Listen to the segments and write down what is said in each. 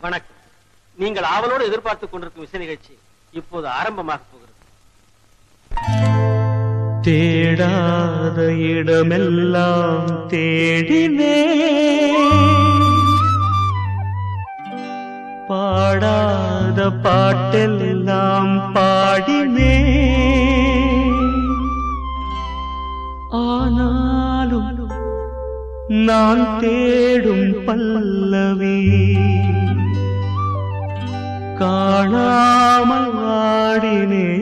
வணக்கம். நீங்கள் ஆவலோடு எதிர்பார்த்துக் கொண்டிருக்கும் இசை நிகழ்ச்சி இப்போது ஆரம்பமாக போகிறது. தேடாத இடமெல்லாம் தேடினே. பாடாத பாட்டெல்லாம் பாடினே. ஆனாலும் நான் தேடும் பல்லவி. காணாமல் ஆடினேன்.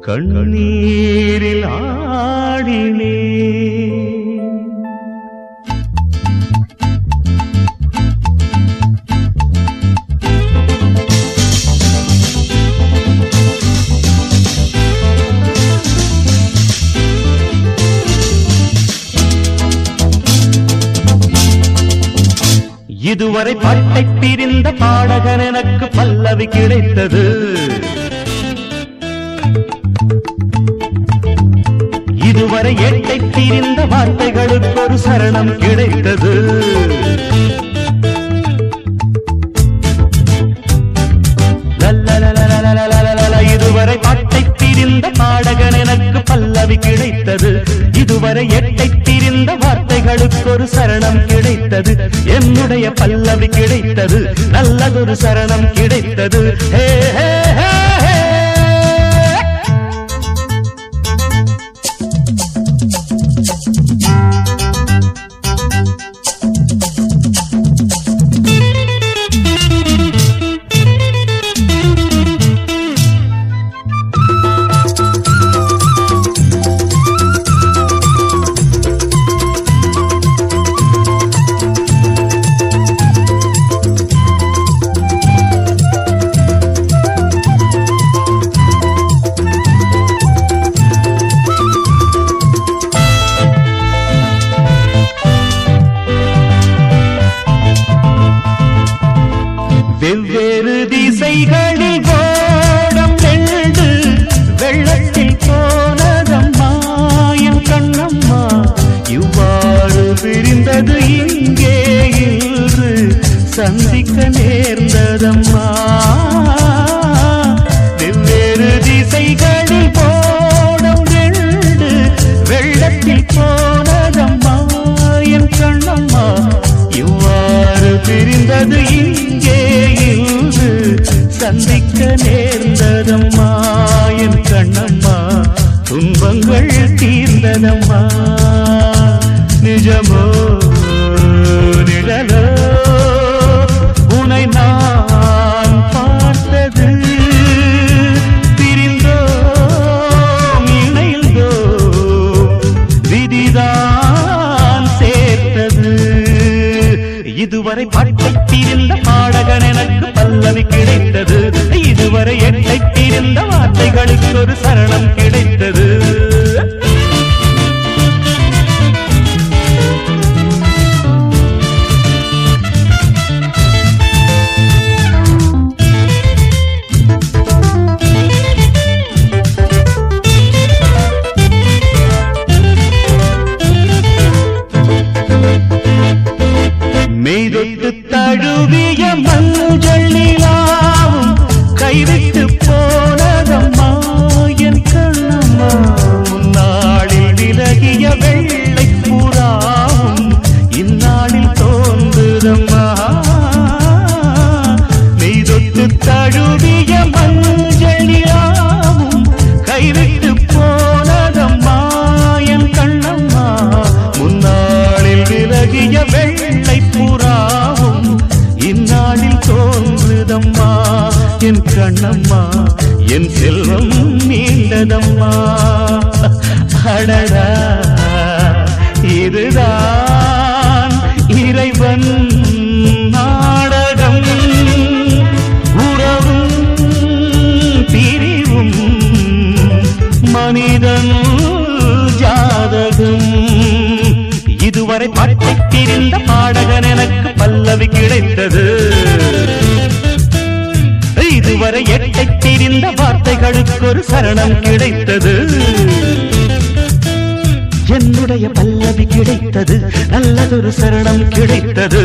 கண்ணீரில் ஆடினேன். இதுவரை பாட்டை பிரிந்த பாடகன் எனக்கு பல்லவி கிடைத்தது. இதுவரை எட்டை பிரிந்த வார்த்தைகளுக்கு ஒரு சரணம் கிடைத்தது. இதுவரை எட்டை பிரிந்த வார்த்தைகளுக்கு ஒரு சரணம் கிடைத்தது. என்னுடைய பல்லவி கிடைத்தது. நல்லதொரு சரணம் கிடைத்தது. ஹே ஹே ஹே. నిజమో என் கண்ணம்மா என் செல்வம் நீண்டதம்மா. அடடா இதுதான் இறைவன் நாடகம். உறவும் பிரிவும் மனிதன் ஜாதகம். இதுவரை பாட்டை பிரிந்த பாடகன் எனக்கு பல்லவி கிடைத்தது. இதுவரை எட்டை தெரிந்த வார்த்தைகளுக்கு ஒரு சரணம் கிடைத்தது. என்னுடைய பல்லவி கிடைத்தது நல்லதொரு சரணம் கிடைத்தது.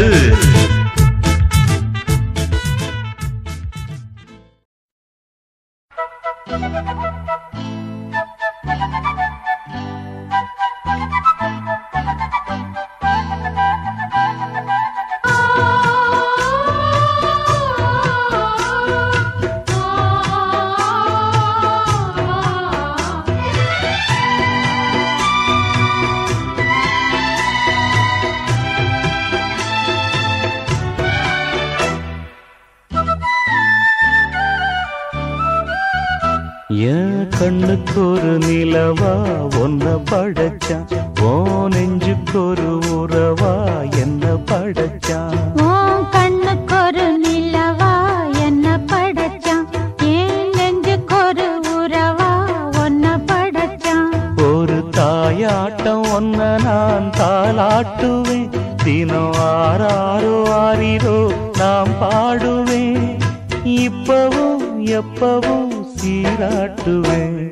படைச்சான் தாயாட்டம் ஒன்ன நான் தாளாட்டுவேன். தினம் ஆறாரோ ஆறிரோ நாம் பாடுவேன். இப்பவும் எப்பவும் சீராட்டுவேன்.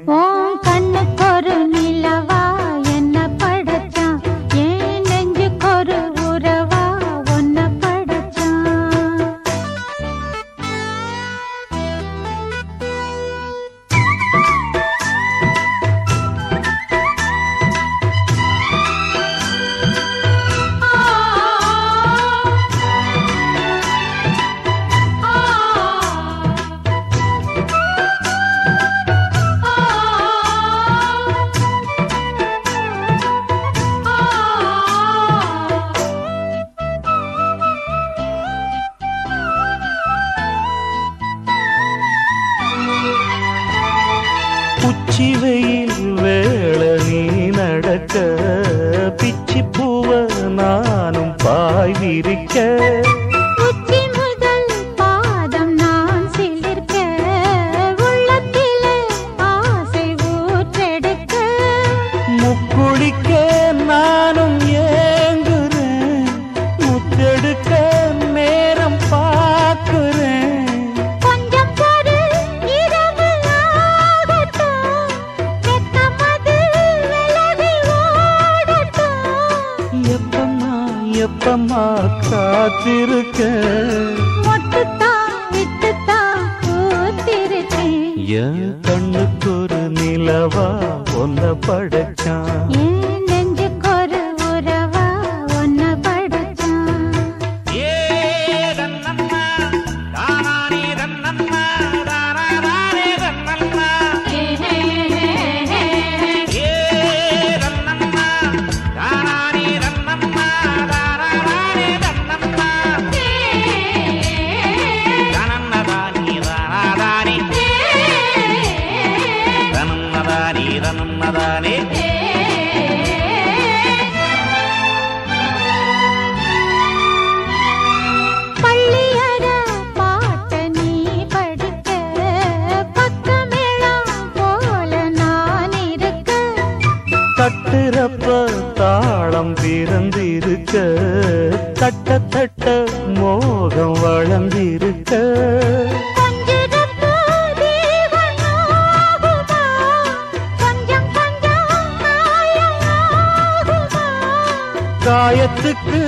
காயத்துக்கு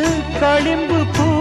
களிம்பு பூ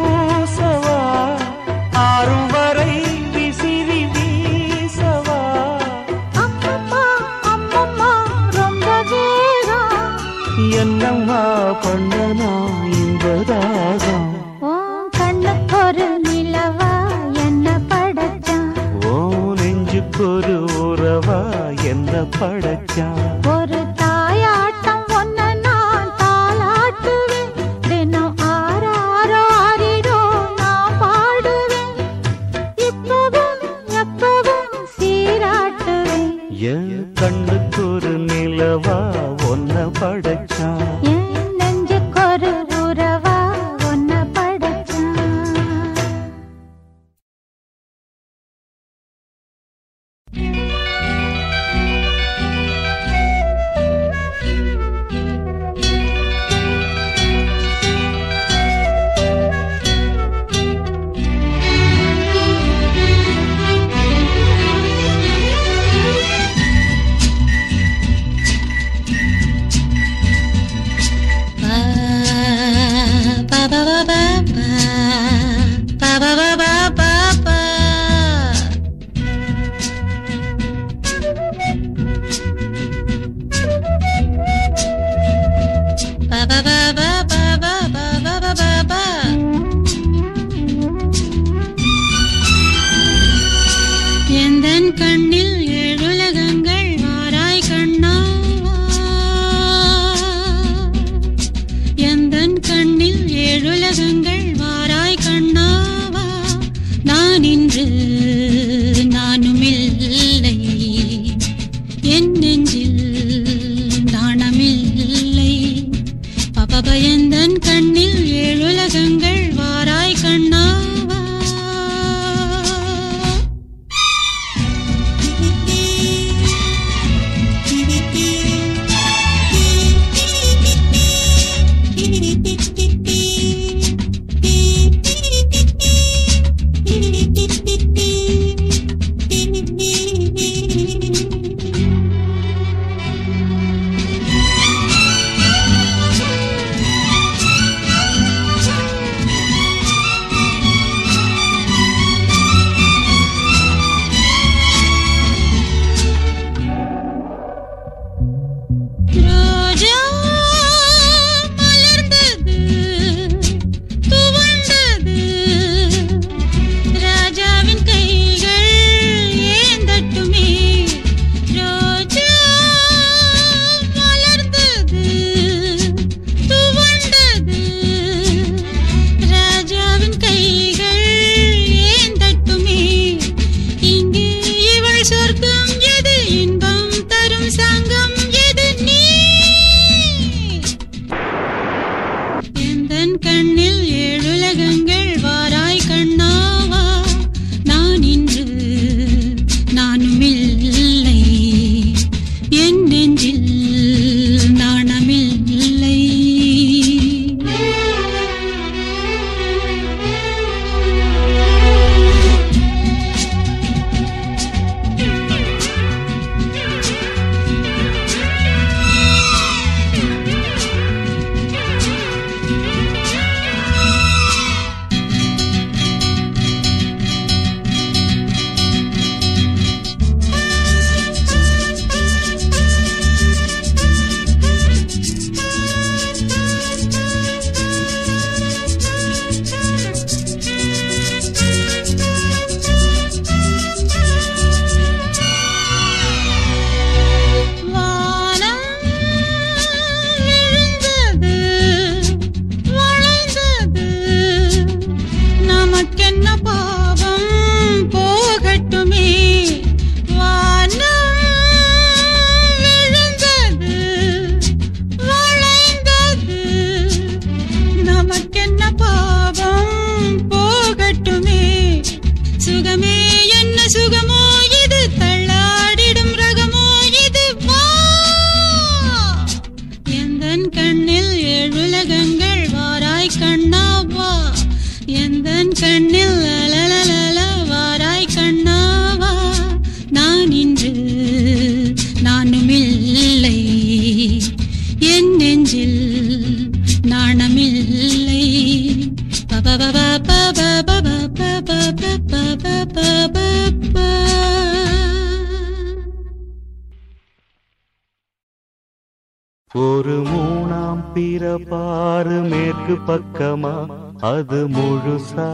அது முழுசா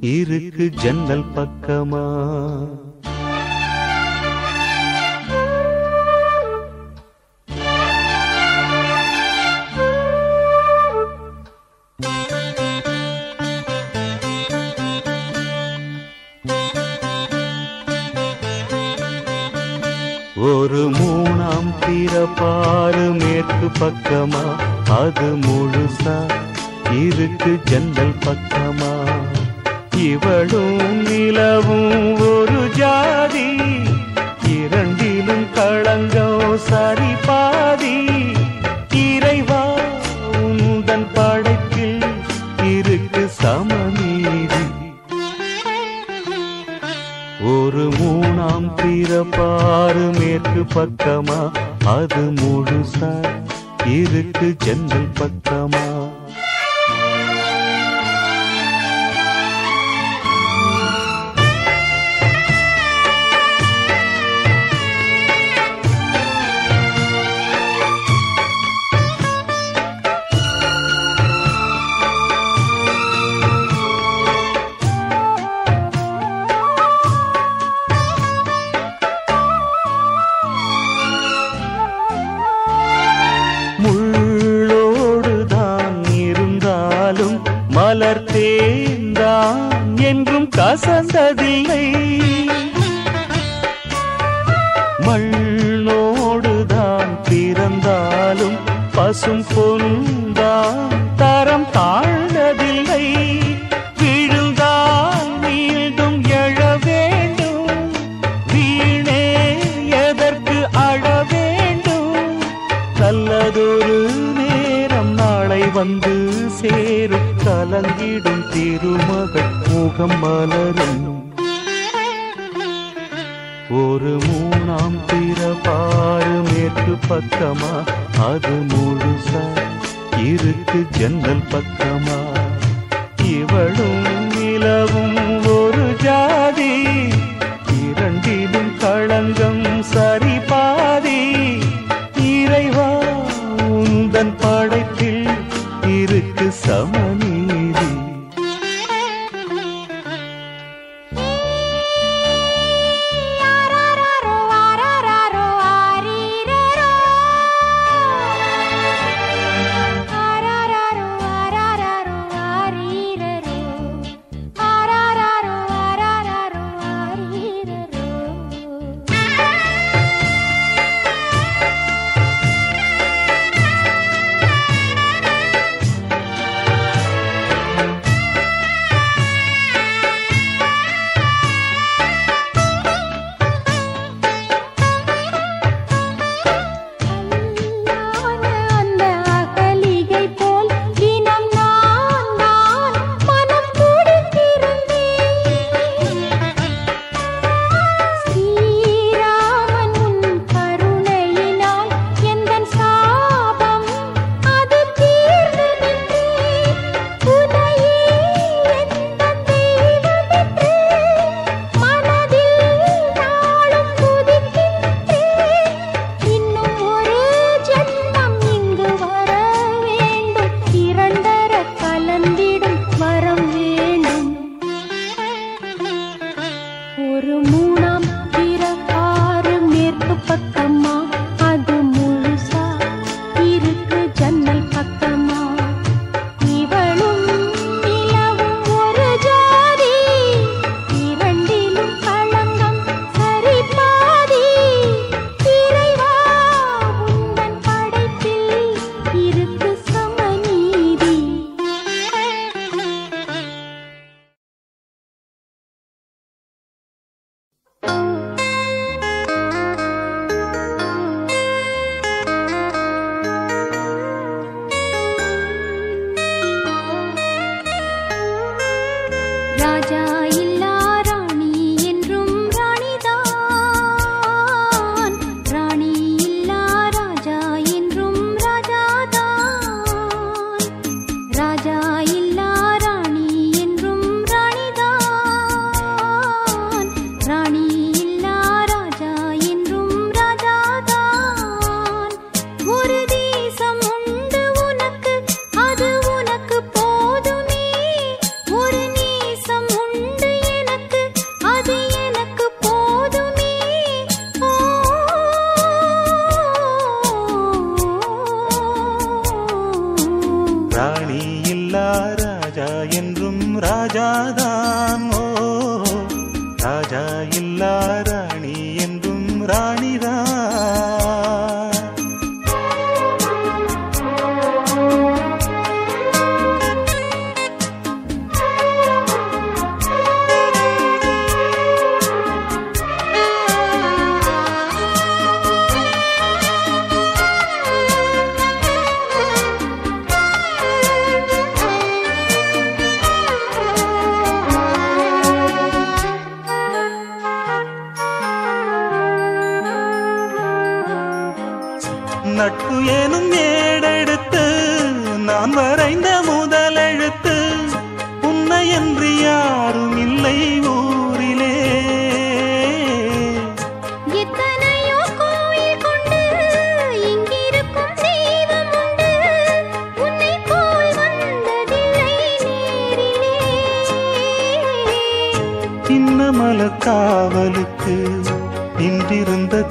இருக்கு ஜன்னல் பக்கமா. ஒரு மூணாம் பிறப்பாறு மேற்கு பக்கமா. அது முழுசா இருக்கு ஜன்னல் பக்கமா. இவளும் நிலவும் ஒரு ஜாதி. இரண்டிலும் களங்கம் சரி பாதி. இறைவா உந்தன் படைப்பில் இருக்கு சமநீதி. ஒரு மூணாம் பிறப்பாறு மேற்கு பக்கமா. அது முழுசா இருக்கு ஜன்னல் பக்கமா. திருமகள் முகம் மலரும் ஒரு மூணாம் பிறப்பாறு மேற்கு பக்கமா அது முழுசா இருக்கு ஜன்னல் பக்கமா.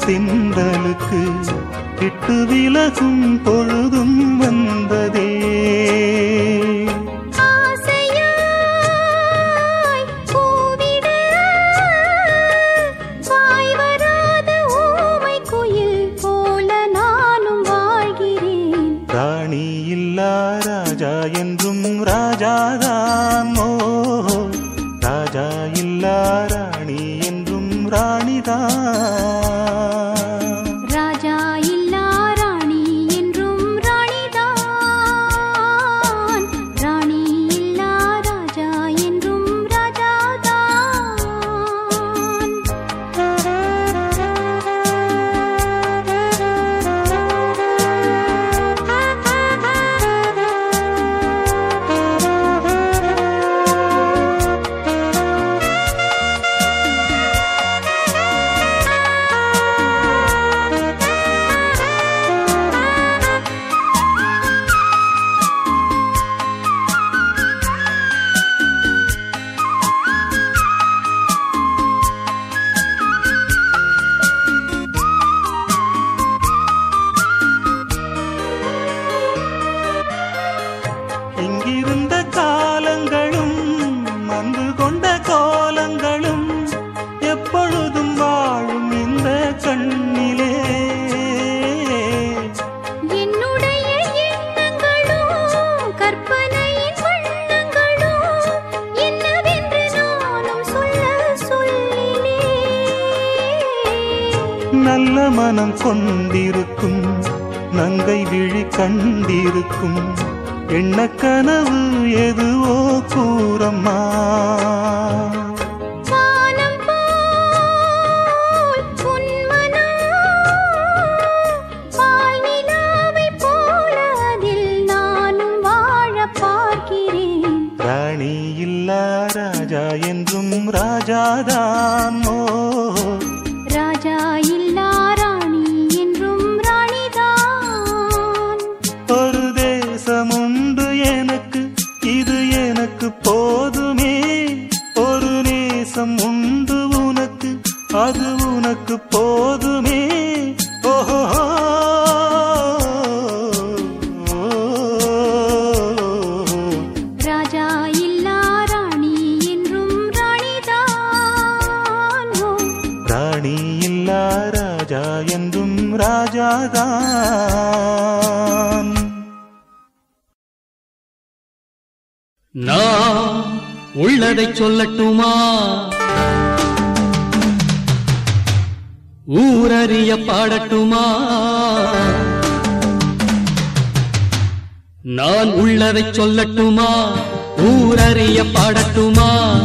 தென்றலுக்கு விட்டு விலகும் பொழுது நாதான் நான் உள்ளதை சொல்லட்டுமா? ஊரறிய பாடட்டுமா? நான் உள்ளதை சொல்லட்டுமா? ஊரறிய பாடட்டுமா?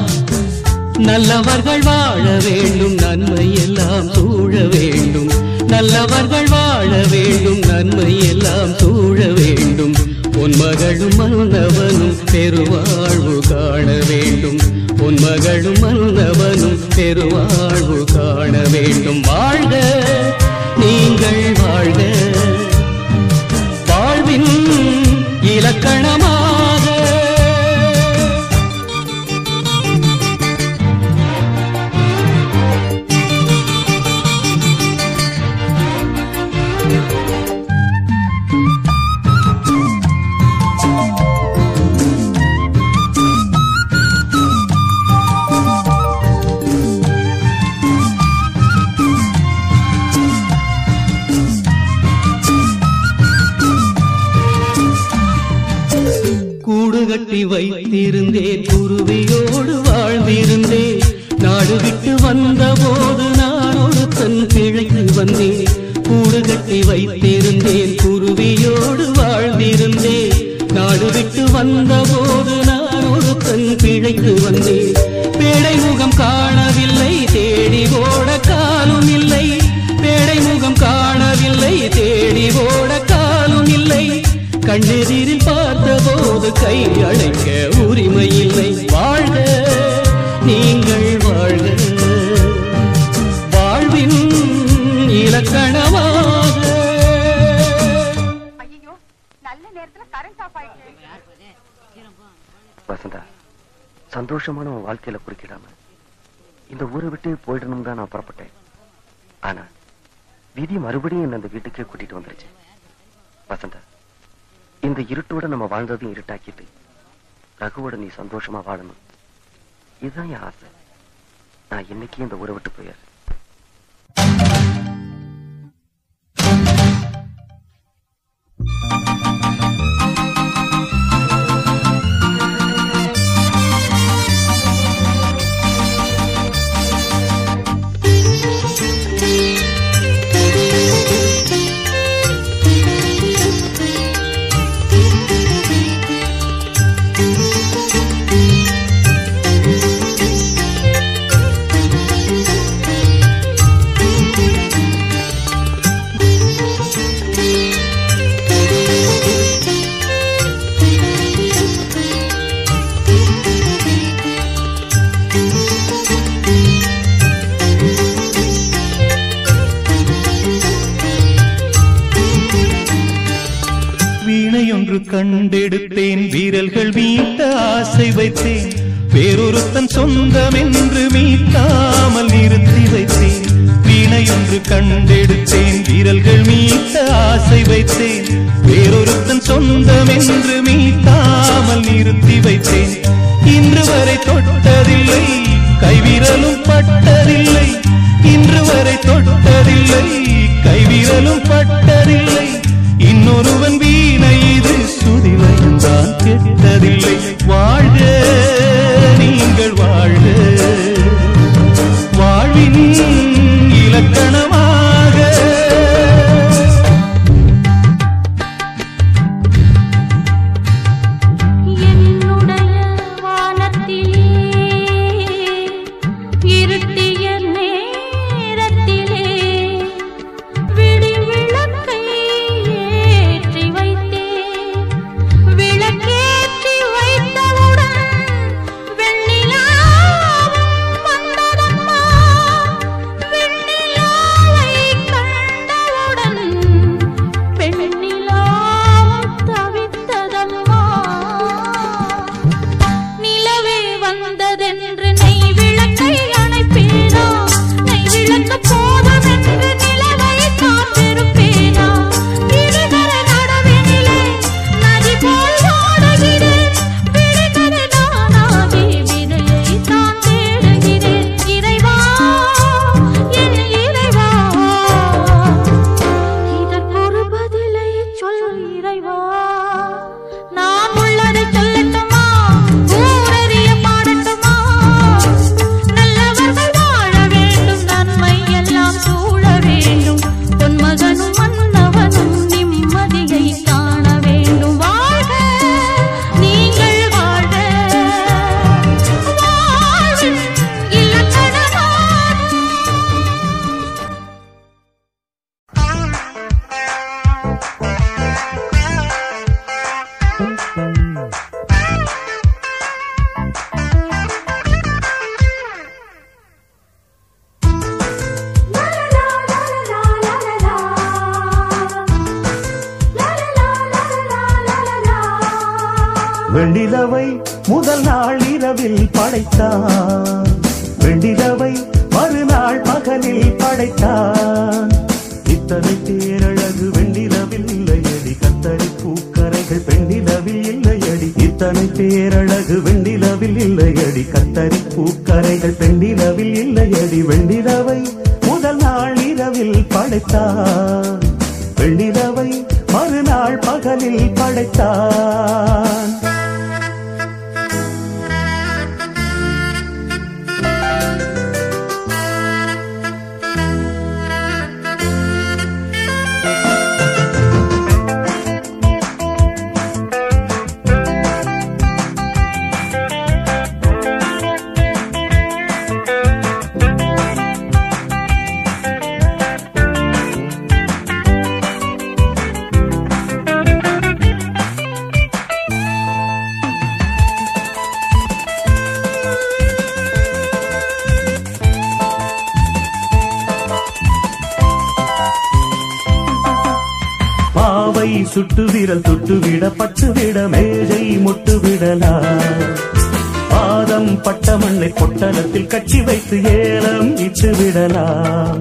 நல்லவர்கள் வாழ வேண்டும் நன்மை எல்லாம் சூழ வேண்டும். நல்லவர்கள் வாழ வேண்டும் நன்மை எல்லாம் சூழ வேண்டும். உன் மகளும் மன்னவனும் பெருவாழ்வு காண வேண்டும். உன் மகளும் மன்னவனும் பெருவாழ்வு காண வேண்டும். வாழ்க நீங்கள் வாழ்க. கட்டி வைத்திருந்தேன் குருவியோடு வாழ்ந்திருந்தேன். நாடு விட்டு வந்த போது நான் ஒரு தன் பிழைத்து வந்தேன். கூடு கட்டி வைத்திருந்தேன் குருவியோடு வாழ்ந்திருந்தேன். நாடு விட்டு வந்த போது நான் ஒரு தன் பிழைத்து வந்தேன். பேடை முகம் காணவில்லை தேடி ஓட காலும் இல்லை. பேடை முகம் காணவில்லை தேடி ஓட காலும் இல்லை. கண்ணெதிரில் பா பார்த்தபோது கை அழைக்க உரிமை இல்லை வாழ்க நீங்கள் வாழ்க. வாழ்வின் இலக்கணமாக. ஐயோ நல்ல நேரத்துல கரண்ட் ஆஃப் ஆயிடுச்சு. வசந்தா சந்தோஷமான உன் வாழ்க்கையில குறுக்கிடாம இந்த ஊரை விட்டு போயிடணும் தான் நான் புறப்பட்டேன். ஆனா விதி மறுபடியும் என்ன அந்த வீட்டுக்கே கூட்டிட்டு வந்துருச்சு. வசந்தா இந்த இருட்டோட நம்ம வாழ்ந்ததையும் இருட்டாக்கிட்டு ரகுவோட நீ சந்தோஷமா வாழணும். இதுதான் என் ஆசை. நான் இன்னைக்கு இந்த ஊரை விட்டு போயாரு வெண்ணிலவை முதல் நாள் இரவில் படைத்தான். வெண்ணிலவை மறுநாள் பகலில் படைத்தான். இத்தனை பேரழகு வெண்ணிலவில் இல்லையடி கத்தரி பூக்கரைகள் பெண்ணிலவில் இல்லையடி இத்தனை பேரழகு வெண்டிலவில் இல்லையடி. கத்தரி பூக்கரைகள் பெண்டிலவில் இல்லையடி. வெண்டிலவை முதல் நாள் இரவில் படைத்தான். வெண்டிலவை மறுநாள் பகலில் படைத்தான். சுட்டு விரல் தொட்டுவிட பட்டுவிட மேஜை முட்டுவிடலா பாதம் பட்ட மண்ணை பொட்டலத்தில் கட்டி வைத்து ஏலம் இட்டு விடலாம்.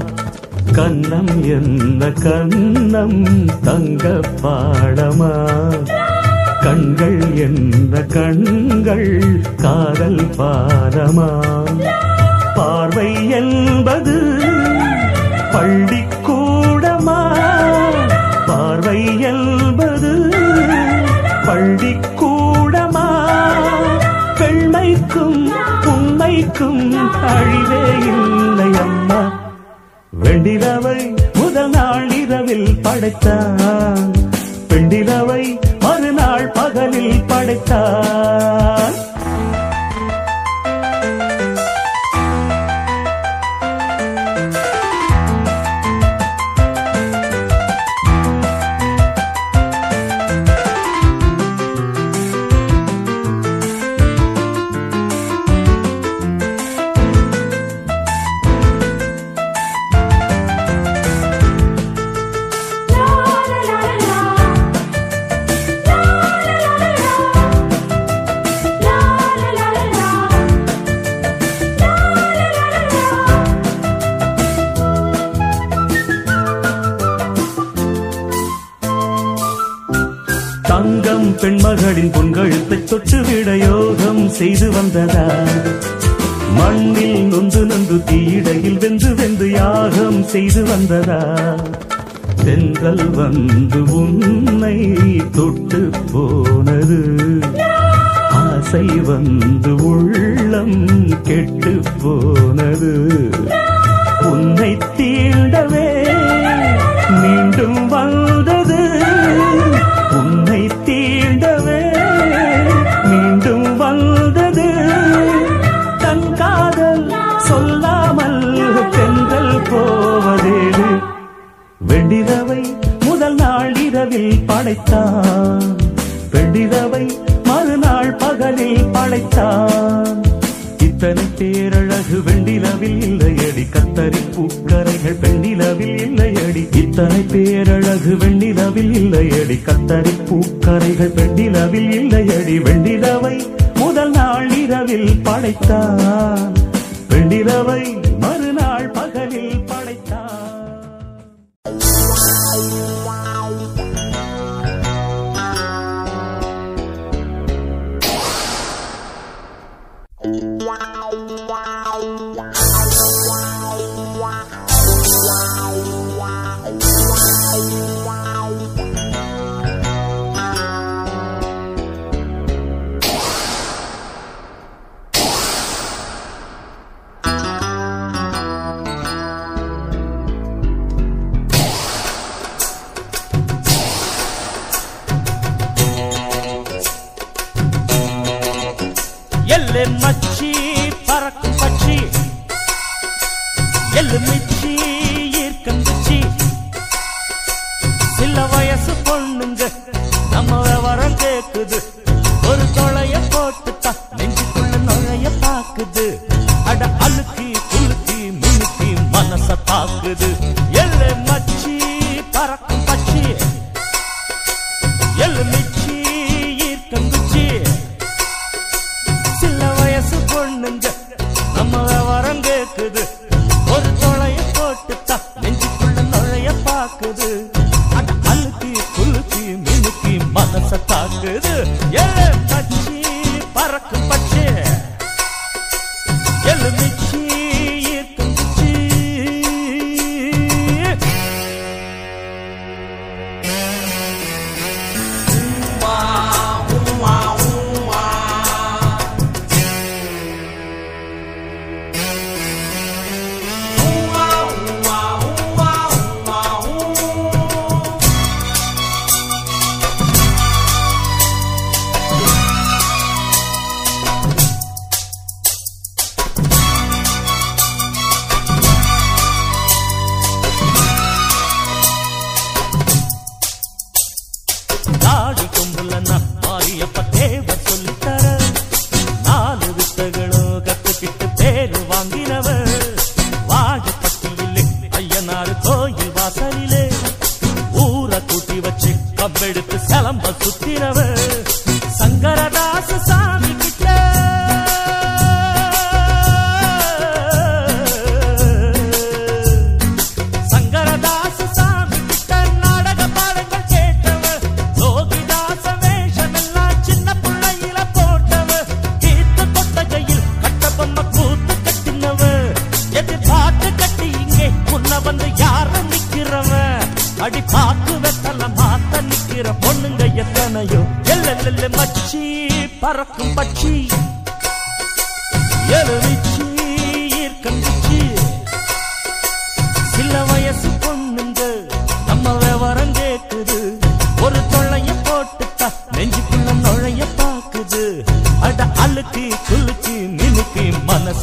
கண்ணம் என்ன கண்ணம் தங்க பாடமா? கண்கள் என்ன கண்கள் காதல் பாரமா பார்வை என்பது பள்ளி உண்மைக்கும் அழிவே இல்லை அம்மா. வெண்டிலவை முதல் நாள் இரவில் படைத்தான். பெண்டிலவை மறுநாள் பகலில் படைத்தான். தங்கம் பெண்மகளின் பொன்கழுத்தை தொட்டுவிட யோகம் செய்து வந்ததா? மண்ணில் நொந்து நொந்து தீடையில் வெந்து வெந்து யாகம் செய்து வந்ததா? செங்கல் வந்து உன்னை தொட்டு போனது. ஆசை வந்து உள்ளம் கெட்டு போனது. உன்னை தீண்டவே மீண்டும் வந்தது வெண்டிரவை முதல் நாள் இரவில் படைத்தான். வெண்டிரவை மறுநாள் பகலில் படைத்தான். இத்தனை பேரழகு வெண்டிலவில் இல்லையடி. கத்தரி பூக்கரைகள் பெண்டிலவில் இல்லையடி. இத்தனை பேரழகு வெண்டிலவில் இல்லையடி. கத்தரி பூக்கரைகள் பெண்டிலவில் இல்லையடி. வெண்டிலவை முதல் நாள் இரவில் படைத்தான். வெண்டிலவை எல்லு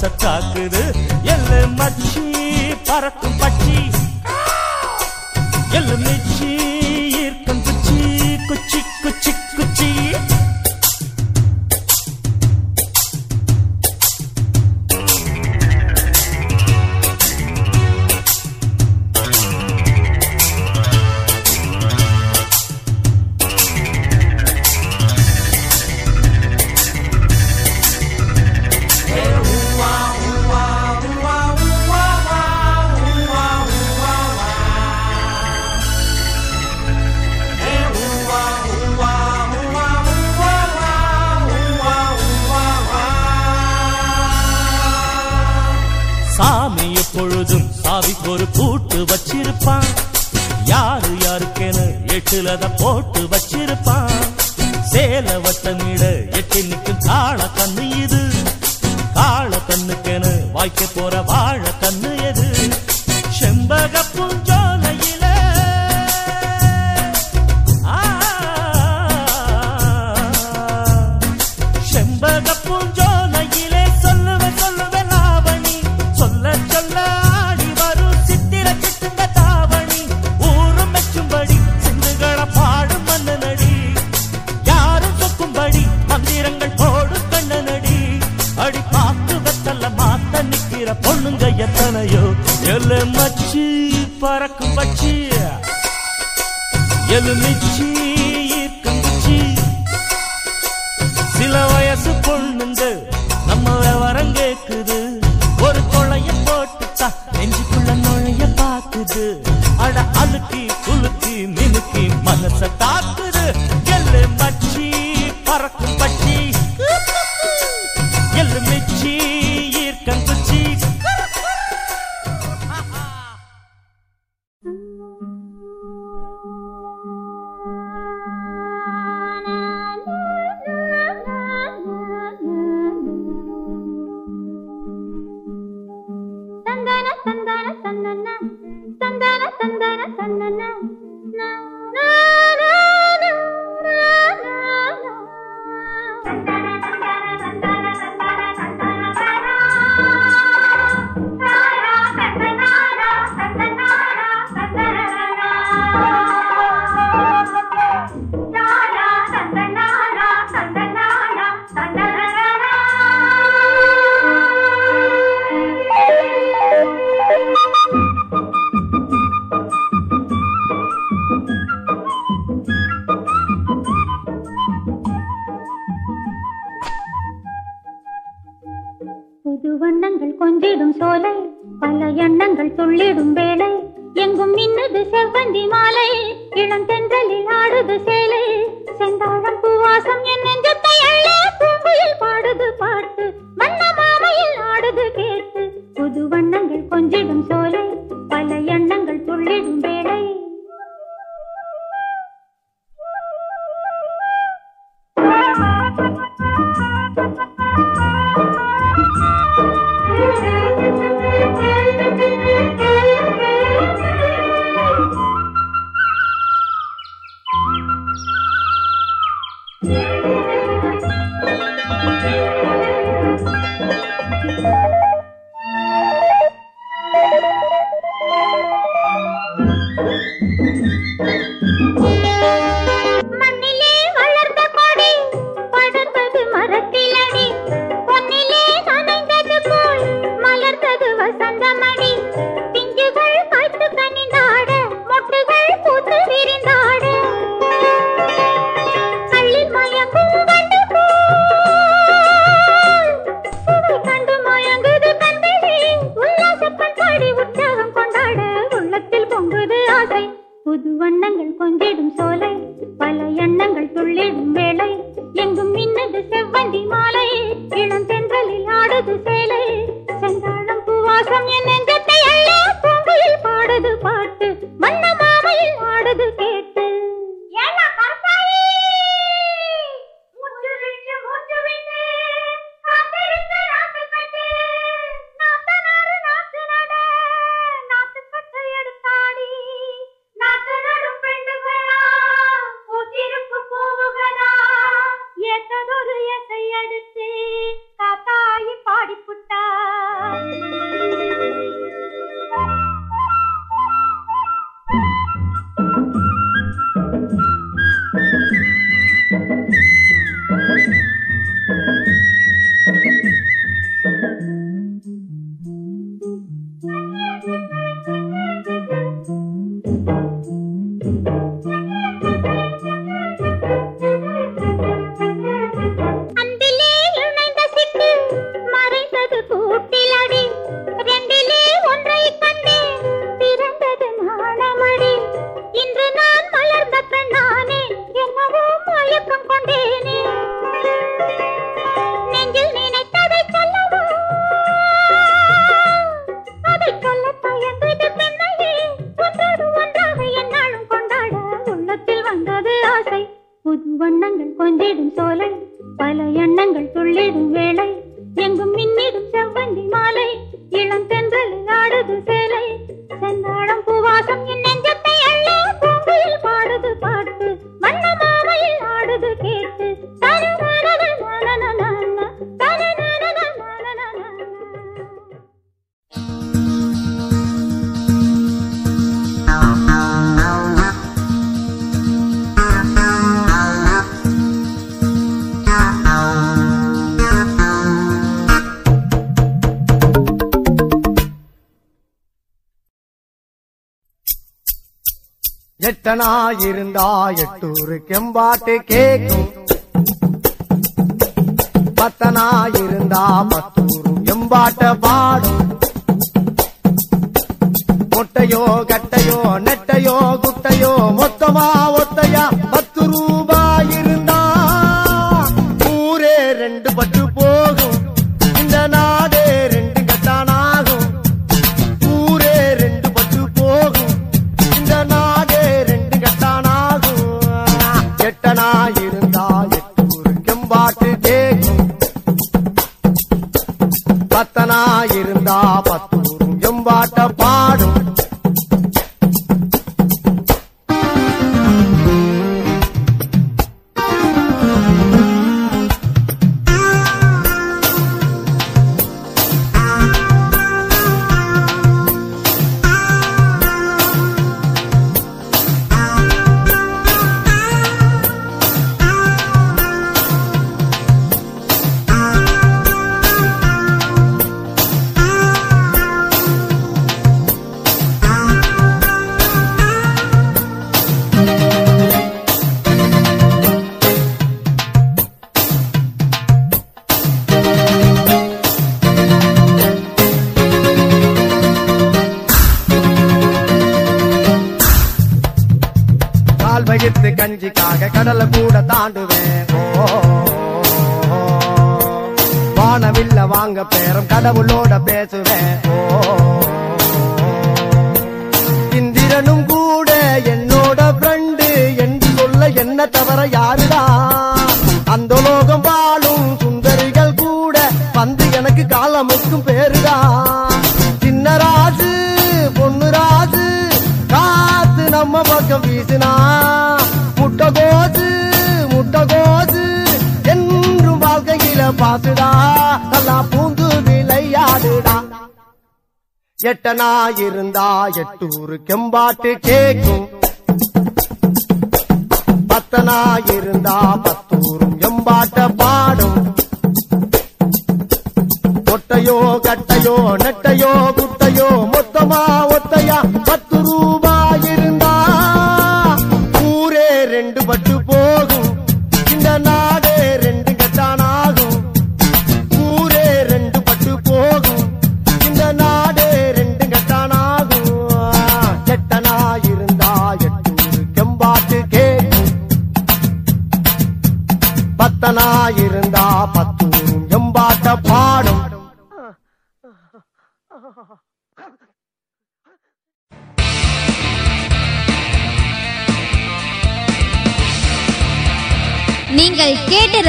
மனச தாக்குது. எல்லு மச்சி பறக்கும் Giving me கட்டனா இருந்தா எட்டூரு கெம்பாட்டு கேக்கும். பத்தனா இருந்தா பத்தூரும் கெம்பாட்ட பா ராமுக்கும் பேருடா சின்னராஜு பொண்ணுராஜு காத்து நம்ம பக்கம் வீசினா. முட்டகோது முட்டகோது என்றும் வாழ்க்கையில பாத்துடா நல்லா பூந்து விளையாடுடா எட்டனா இருந்தா எட்டூரு கெம்பாட்டு கேக்கும். பத்தனா இருந்தா பத்தூரும் எம்பாட்ட பாடும். నట్టయో గట్టయో నట్టయో